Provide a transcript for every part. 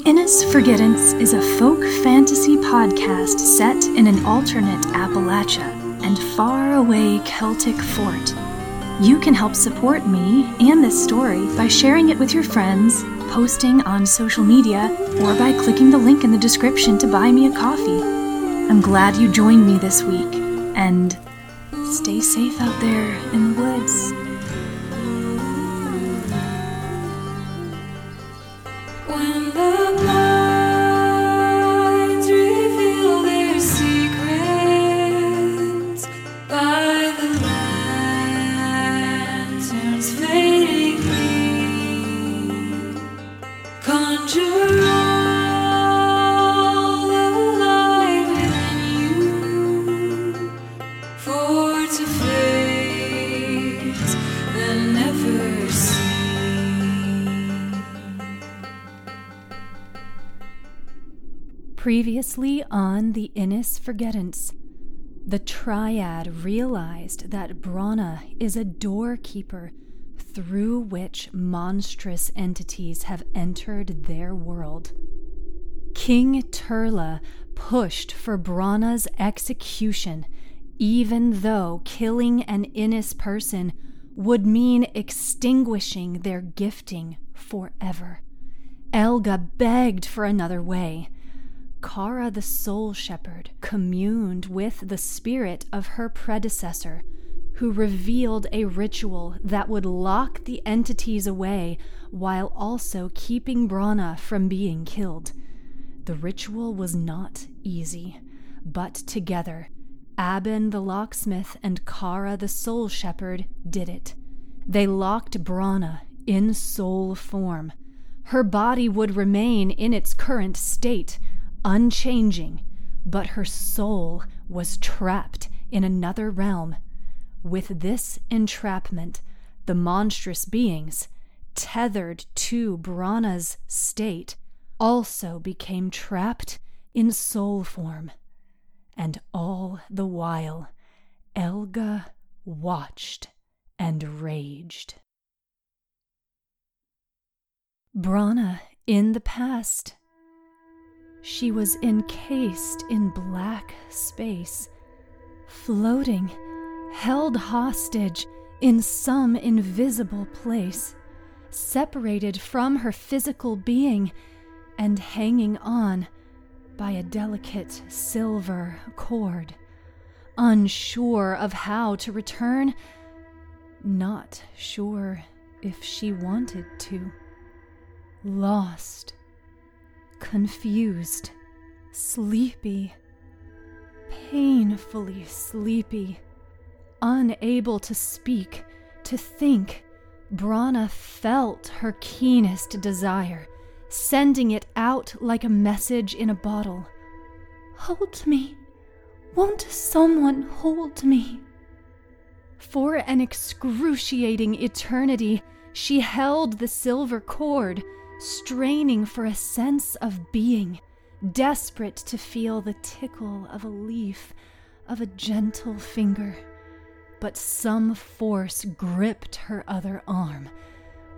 The Innis Forgettance is a folk fantasy podcast set in an alternate Appalachia and faraway Celtic fort. You can help support me and this story by sharing it with your friends, posting on social media, or by clicking the link in the description to buy me a coffee. I'm glad you joined me this week, and stay safe out there in the woods. Previously on the Innis Forgettance, the Triad realized that Bronagh is a doorkeeper through which monstrous entities have entered their world. King Turla pushed for Bronagh's execution, even though killing an Innis person would mean extinguishing their gifting forever. Ealga begged for another way. Kara the Soul Shepherd communed with the spirit of her predecessor, who revealed a ritual that would lock the entities away while also keeping Bronagh from being killed. The ritual was not easy, but together, Aben the locksmith and Kara the soul shepherd did it. They locked Bronagh in soul form. Her body would remain in its current state, unchanging, but her soul was trapped in another realm. With this entrapment, the monstrous beings, tethered to Bronagh's state, also became trapped in soul form. And all the while, Ealga watched and raged. Bronagh in the past. She was encased in black space, floating, held hostage in some invisible place, separated from her physical being and hanging on by a delicate silver cord, unsure of how to return, not sure if she wanted to, lost confused, sleepy, painfully sleepy, unable to speak, to think. Bronagh felt her keenest desire, sending it out like a message in a bottle. Hold me. Won't someone hold me? For an excruciating eternity, she held the silver cord, straining for a sense of being, desperate to feel the tickle of a leaf, of a gentle finger. But some force gripped her other arm,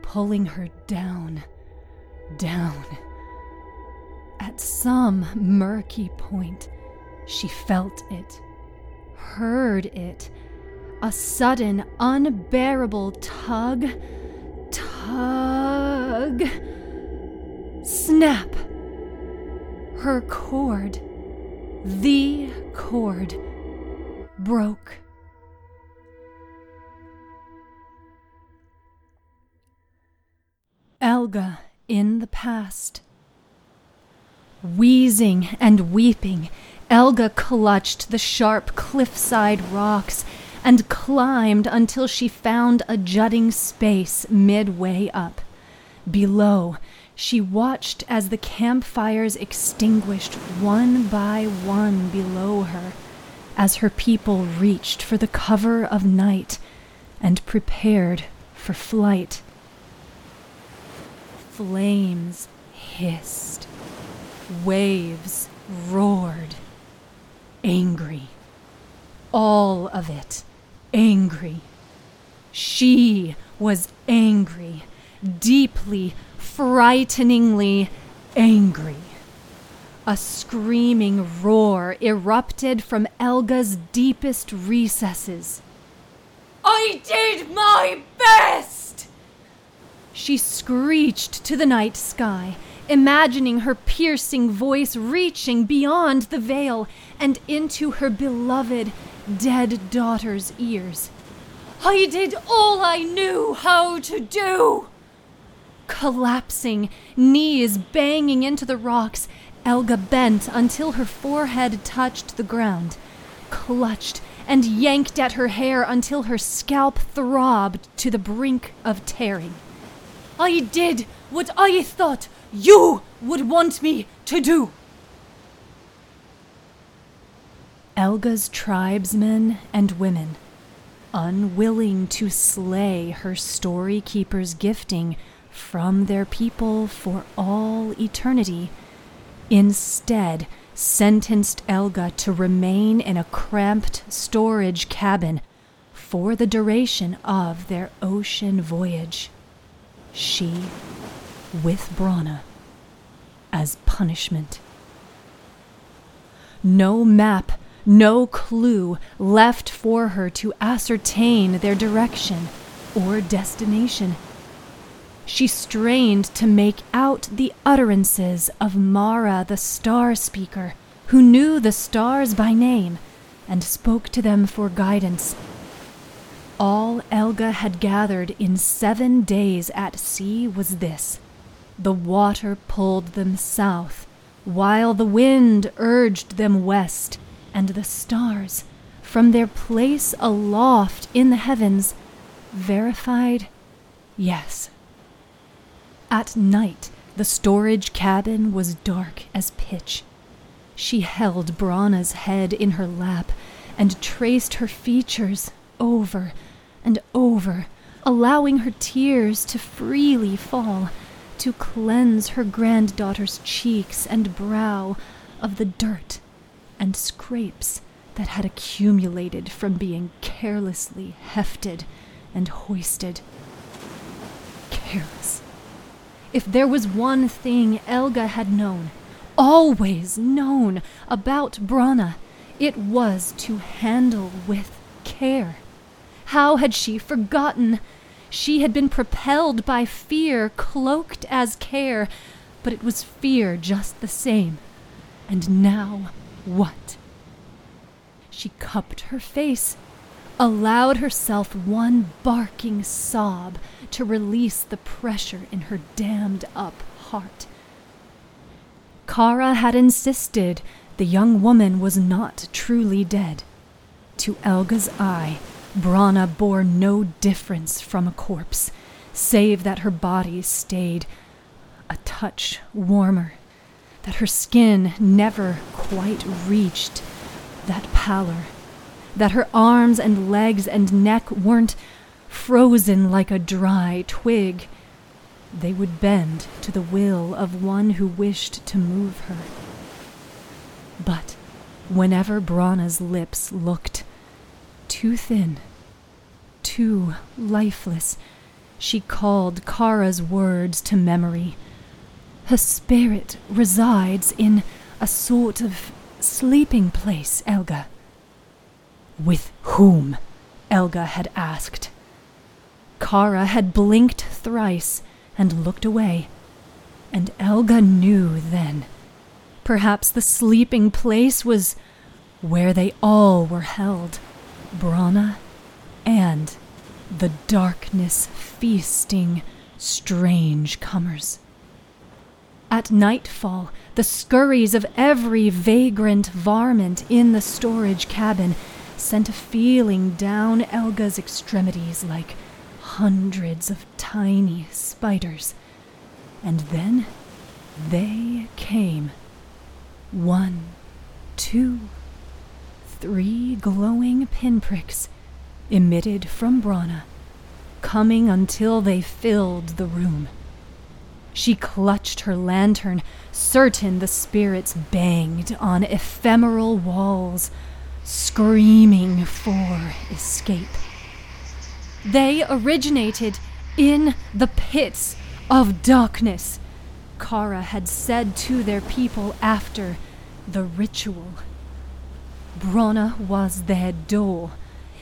pulling her down, down. At some murky point, she felt it, heard it, a sudden, unbearable tug, tug. Snap! Her cord, the cord, broke. Ealga in the past. Wheezing and weeping, Ealga clutched the sharp cliffside rocks and climbed until she found a jutting space midway up. Below, she watched as the campfires extinguished one by one below her, as her people reached for the cover of night and prepared for flight. Flames hissed, waves roared, angry. All of it angry. She was angry, deeply, frighteningly angry. A screaming roar erupted from Ealga's deepest recesses. I did my best! She screeched to the night sky, imagining her piercing voice reaching beyond the veil and into her beloved, dead daughter's ears. I did all I knew how to do! Collapsing, knees banging into the rocks, Ealga bent until her forehead touched the ground, clutched and yanked at her hair until her scalp throbbed to the brink of tearing. I did what I thought you would want me to do. Ealga's tribesmen and women, unwilling to slay her story keeper's gifting from their people for all eternity, instead sentenced Ealga to remain in a cramped storage cabin for the duration of their ocean voyage. She with Bronagh as punishment. No map, no clue left for her to ascertain their direction or destination. She strained to make out the utterances of Mara the Star Speaker, who knew the stars by name and spoke to them for guidance. All Ealga had gathered in seven days at sea was this the water pulled them south, while the wind urged them west, and the stars, from their place aloft in the heavens, verified yes. At night, the storage cabin was dark as pitch. She held Bronagh's head in her lap and traced her features over and over, allowing her tears to freely fall, to cleanse her granddaughter's cheeks and brow of the dirt and scrapes that had accumulated from being carelessly hefted and hoisted. Careless. If there was one thing Ealga had known, always known about Bronagh, it was to handle with care. How had she forgotten? She had been propelled by fear, cloaked as care, but it was fear just the same. And now, what? She cupped her face allowed herself one barking sob to release the pressure in her dammed up heart. Kara had insisted the young woman was not truly dead. To Ealga's eye, Bronagh bore no difference from a corpse, save that her body stayed a touch warmer, that her skin never quite reached that pallor that her arms and legs and neck weren't frozen like a dry twig. They would bend to the will of one who wished to move her. But whenever Bronagh's lips looked too thin, too lifeless, she called Kara's words to memory. Her spirit resides in a sort of sleeping place, Ealga. With whom? Ealga had asked. Kara had blinked thrice and looked away, and Ealga knew then. Perhaps the sleeping place was where they all were held Bronagh and the darkness feasting strange comers. At nightfall, the scurries of every vagrant varmint in the storage cabin sent a feeling down Ealga's extremities like hundreds of tiny spiders. And then they came. One, two, three glowing pinpricks emitted from Bronagh, coming until they filled the room. She clutched her lantern, certain the spirits banged on ephemeral walls screaming for escape. They originated in the pits of darkness, Kara had said to their people after the ritual. Bronagh was their door.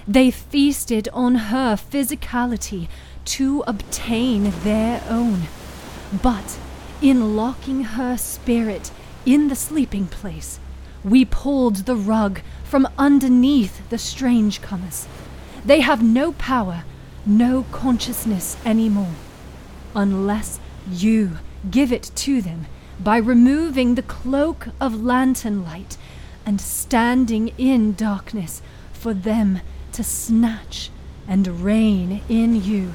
They feasted on her physicality to obtain their own. But in locking her spirit in the sleeping place, we pulled the rug from underneath the strange comers. They have no power, no consciousness anymore, unless you give it to them by removing the cloak of lantern light and standing in darkness for them to snatch and reign in you.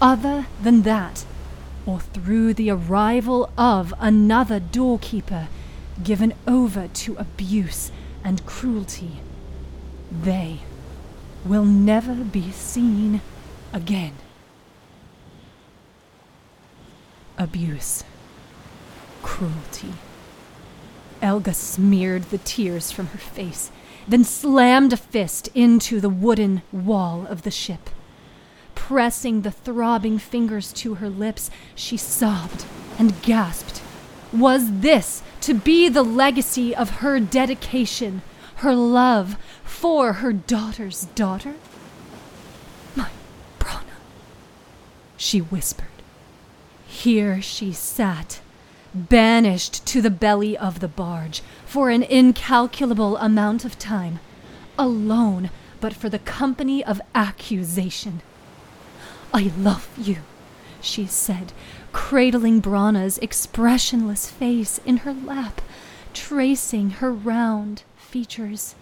Other than that, or through the arrival of another doorkeeper given over to abuse and cruelty, they will never be seen again. Abuse. Cruelty. Ealga smeared the tears from her face, then slammed a fist into the wooden wall of the ship. Pressing the throbbing fingers to her lips, she sobbed and gasped. Was this to be the legacy of her dedication, her love for her daughter's daughter? My Bronagh, she whispered. Here she sat, banished to the belly of the barge for an incalculable amount of time, alone but for the company of accusation. I love you, she said, cradling Bronagh's expressionless face in her lap, tracing her round features.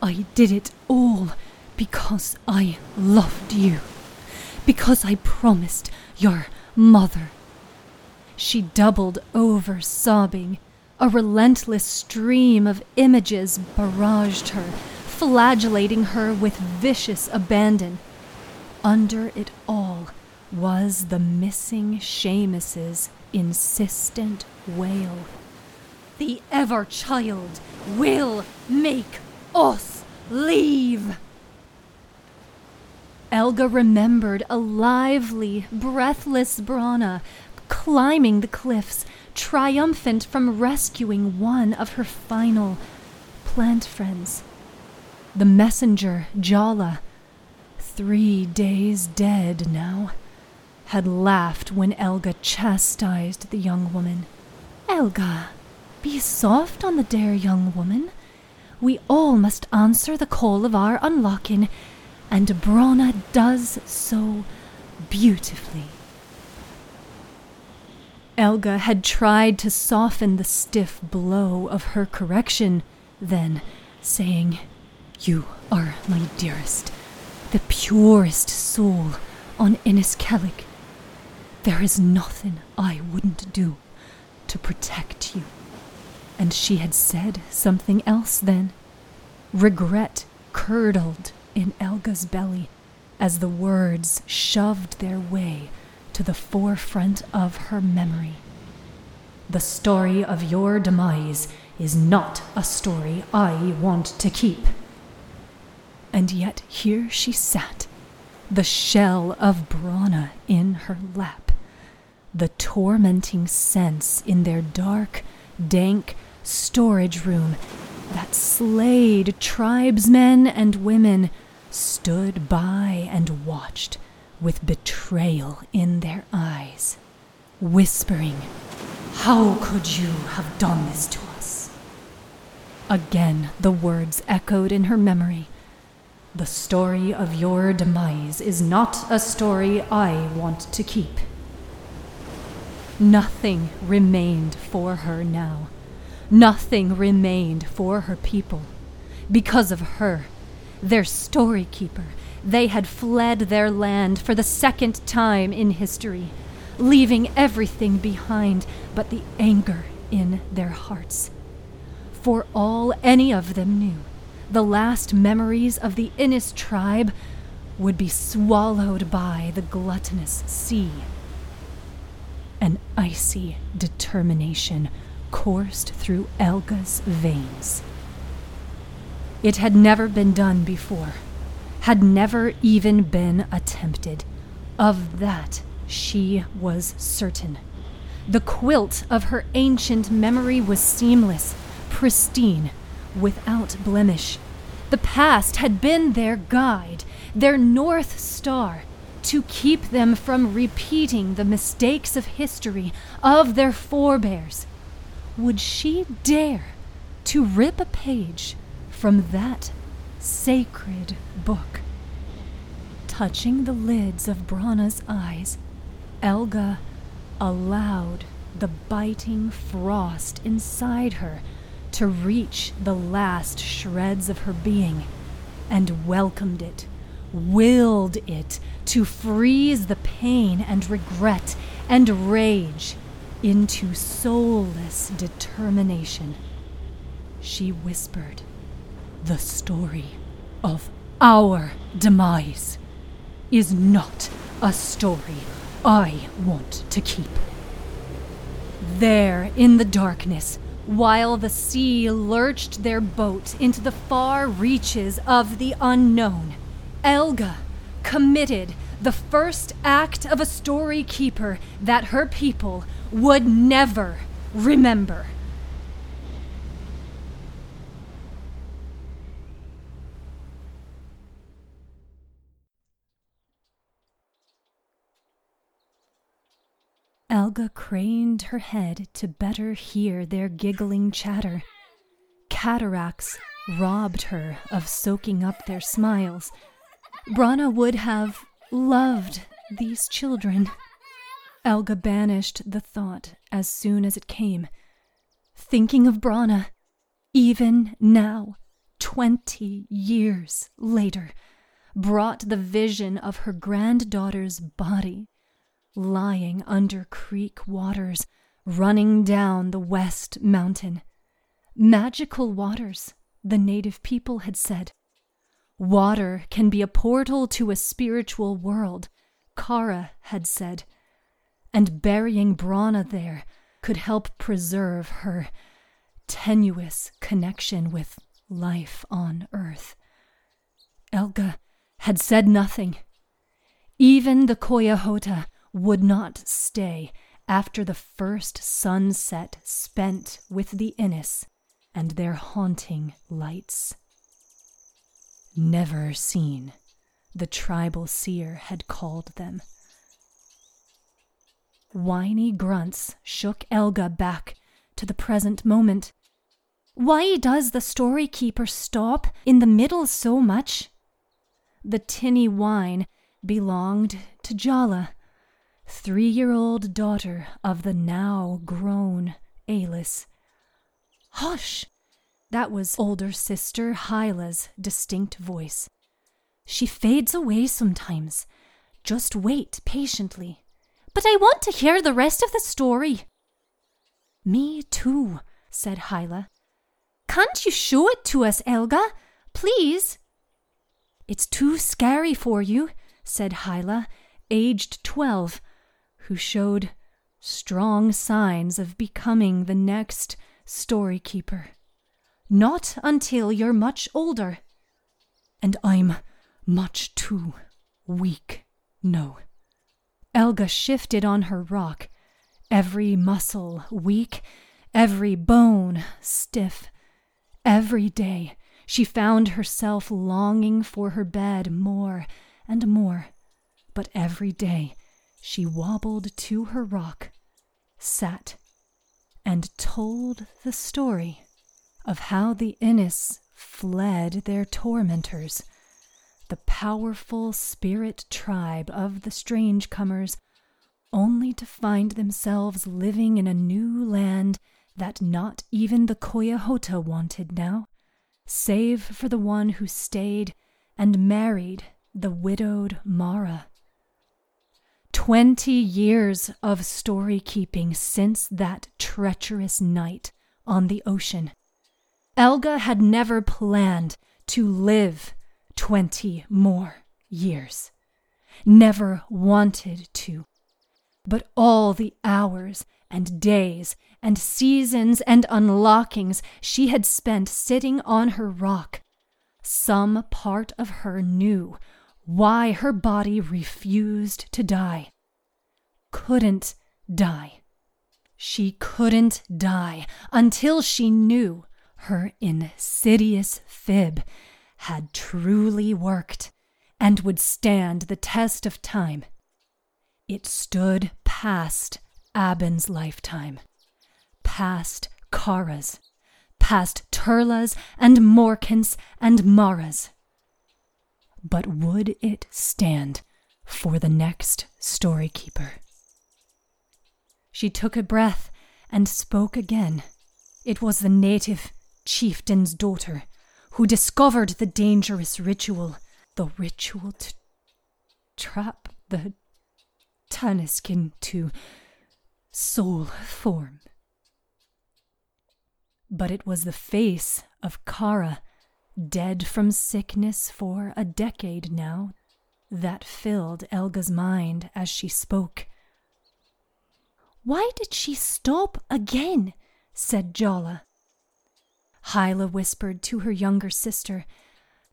I did it all because I loved you, because I promised your mother. She doubled over, sobbing. A relentless stream of images barraged her, flagellating her with vicious abandon. Under it all was the missing Seamus's insistent wail. The Ever Child will make us leave! Ealga remembered a lively, breathless Bronagh climbing the cliffs, triumphant from rescuing one of her final plant friends. The messenger, Jala, three days dead now, had laughed when Ealga chastised the young woman. Ealga, be soft on the dear young woman. We all must answer the call of our unlocking and Bronagh does so beautifully. Ealga had tried to soften the stiff blow of her correction, then saying, You are my dearest, the purest soul on Inniskilling. There is nothing I wouldn't do to protect you. And she had said something else then. Regret curdled in Ealga's belly as the words shoved their way to the forefront of her memory. The story of your demise is not a story I want to keep. And yet here she sat, the shell of Bronagh in her lap, the tormenting sense in their dark, dank storage room that slayed tribesmen and women stood by and watched with betrayal in their eyes, whispering, How could you have done this to us? Again, the words echoed in her memory. The story of your demise is not a story I want to keep. Nothing remained for her now. Nothing remained for her people. Because of her, their story keeper, they had fled their land for the second time in history, leaving everything behind but the anger in their hearts. For all any of them knew, the last memories of the Innis tribe would be swallowed by the gluttonous sea. An icy determination coursed through Ealga's veins. It had never been done before, had never even been attempted. Of that she was certain. The quilt of her ancient memory was seamless, pristine, without blemish. The past had been their guide, their North Star, to keep them from repeating the mistakes of history of their forebears. Would she dare to rip a page from that sacred book? Touching the lids of Bronagh's eyes, Ealga allowed the biting frost inside her to reach the last shreds of her being and welcomed it, willed it to freeze the pain and regret and rage into soulless determination. She whispered, The story of our demise is not a story I want to keep. There, in the darkness, while the sea lurched their boat into the far reaches of the unknown, Ealga committed the first act of a story keeper that her people would never remember. Ealga craned her head to better hear their giggling chatter. Cataracts robbed her of soaking up their smiles. Bronagh would have loved these children. Ealga banished the thought as soon as it came. Thinking of Bronagh, even now, twenty years later, brought the vision of her granddaughter's body lying under creek waters running down the West Mountain. Magical waters, the native people had said. Water can be a portal to a spiritual world, Kara had said. And burying Bronagh there could help preserve her tenuous connection with life on Earth. Ealga had said nothing. Even the Koyahota would not stay after the first sunset spent with the Innis and their haunting lights. Never seen, the tribal seer had called them. Whiny grunts shook Ealga back to the present moment. Why does the story keeper stop in the middle so much? The tinny whine belonged to Jala, three year old daughter of the now grown Alis. Hush! That was older sister Hyla's distinct voice. She fades away sometimes. Just wait patiently. But I want to hear the rest of the story. Me too, said Hyla. Can't you show it to us, Ealga? Please? It's too scary for you, said Hyla, aged twelve, who showed strong signs of becoming the next story keeper. Not until you're much older. And I'm much too weak, no. Ealga shifted on her rock, every muscle weak, every bone stiff. Every day she found herself longing for her bed more and more, but every day she wobbled to her rock, sat, and told the story of how the Innis fled their tormentors. The powerful spirit tribe of the strange comers, only to find themselves living in a new land that not even the Koyahota wanted now, save for the one who stayed and married the widowed Mara. Twenty years of story keeping since that treacherous night on the ocean. Ealga had never planned to live twenty more years. Never wanted to. But all the hours and days and seasons and unlockings she had spent sitting on her rock, some part of her knew why her body refused to die, couldn't die. She couldn't die until she knew her insidious fib had truly worked and would stand the test of time. It stood past Abin's lifetime, past Kara's, past Turla's and Morkin's and Mara's. But would it stand for the next storykeeper? She took a breath and spoke again. It was the native chieftain's daughter who discovered the dangerous ritual, the ritual to trap the Taniskin to soul form. But it was the face of Kara, dead from sickness for a decade now, that filled Ealga's mind as she spoke. Why did she stop again? said Jala. Hyla whispered to her younger sister,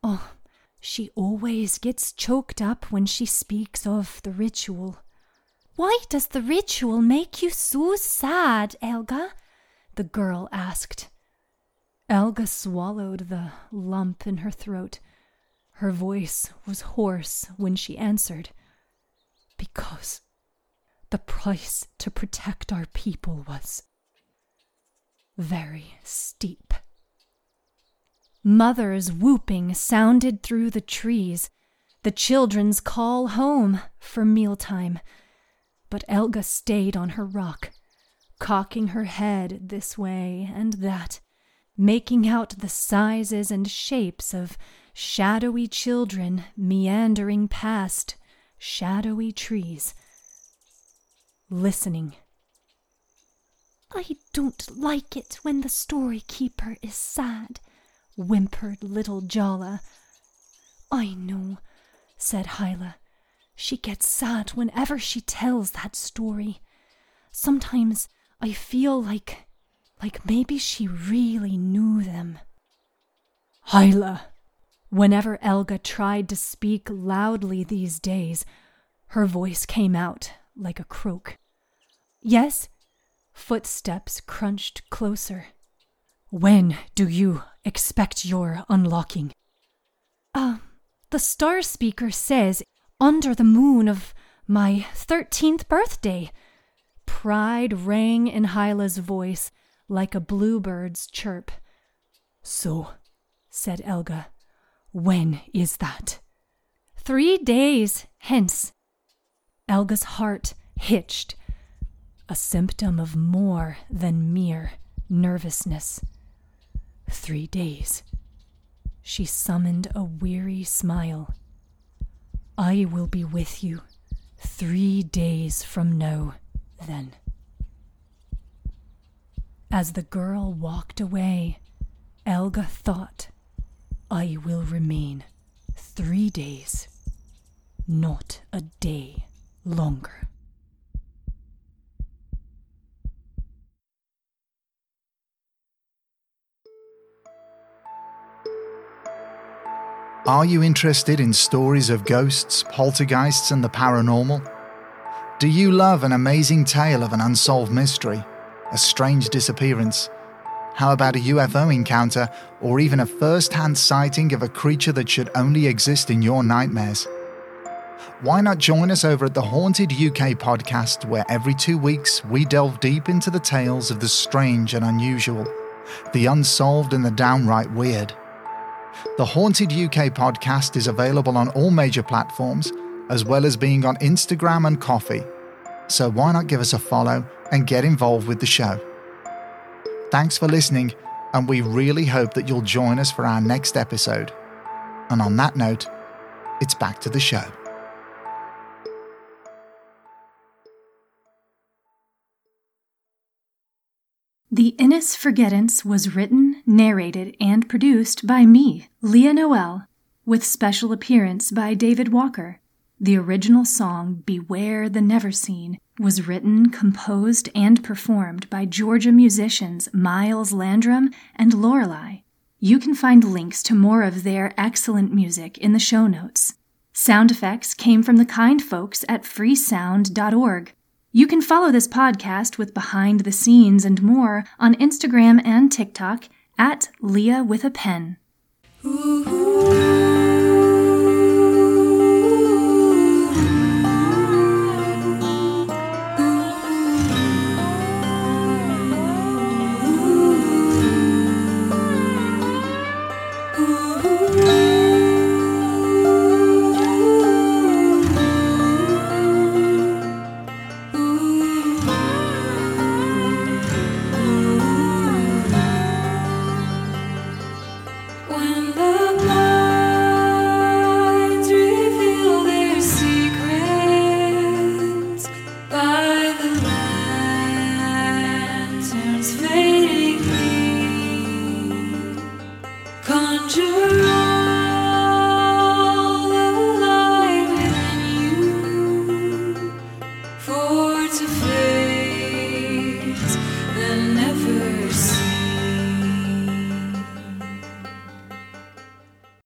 Oh, she always gets choked up when she speaks of the ritual. Why does the ritual make you so sad, Ealga? the girl asked. Ealga swallowed the lump in her throat. Her voice was hoarse when she answered. Because the price to protect our people was very steep. Mother's whooping sounded through the trees, the children's call home for mealtime. But Ealga stayed on her rock, cocking her head this way and that, making out the sizes and shapes of shadowy children meandering past shadowy trees listening. I don't like it when the story keeper is sad, whimpered little Jala. I know, said Hyla. She gets sad whenever she tells that story. Sometimes I feel like like maybe she really knew them. Hyla. Whenever Ealga tried to speak loudly these days, her voice came out like a croak. Yes? Footsteps crunched closer. When do you expect your unlocking? Uh, the star speaker says under the moon of my 13th birthday. Pride rang in Hyla's voice like a bluebird's chirp. So, said Ealga, when is that? Three days hence. Ealga's heart hitched, a symptom of more than mere nervousness. Three days. She summoned a weary smile. I will be with you three days from now, then. As the girl walked away, Ealga thought, I will remain three days, not a day longer. Are you interested in stories of ghosts, poltergeists, and the paranormal? Do you love an amazing tale of an unsolved mystery, a strange disappearance? How about a UFO encounter or even a first hand sighting of a creature that should only exist in your nightmares? Why not join us over at the Haunted UK podcast, where every two weeks we delve deep into the tales of the strange and unusual, the unsolved and the downright weird? The Haunted UK podcast is available on all major platforms, as well as being on Instagram and Ko-fi. So why not give us a follow and get involved with the show? Thanks for listening, and we really hope that you'll join us for our next episode. And on that note, it's back to the show. The Innis Forgettance was written, narrated, and produced by me, Leah Noel, with special appearance by David Walker. The original song, Beware the Never Seen, was written, composed, and performed by Georgia musicians Miles Landrum and Laurelai. You can find links to more of their excellent music in the show notes. Sound effects came from the kind folks at freesound.org. You can follow this podcast with behind the scenes and more on Instagram and TikTok at Leah with a Pen. Ooh.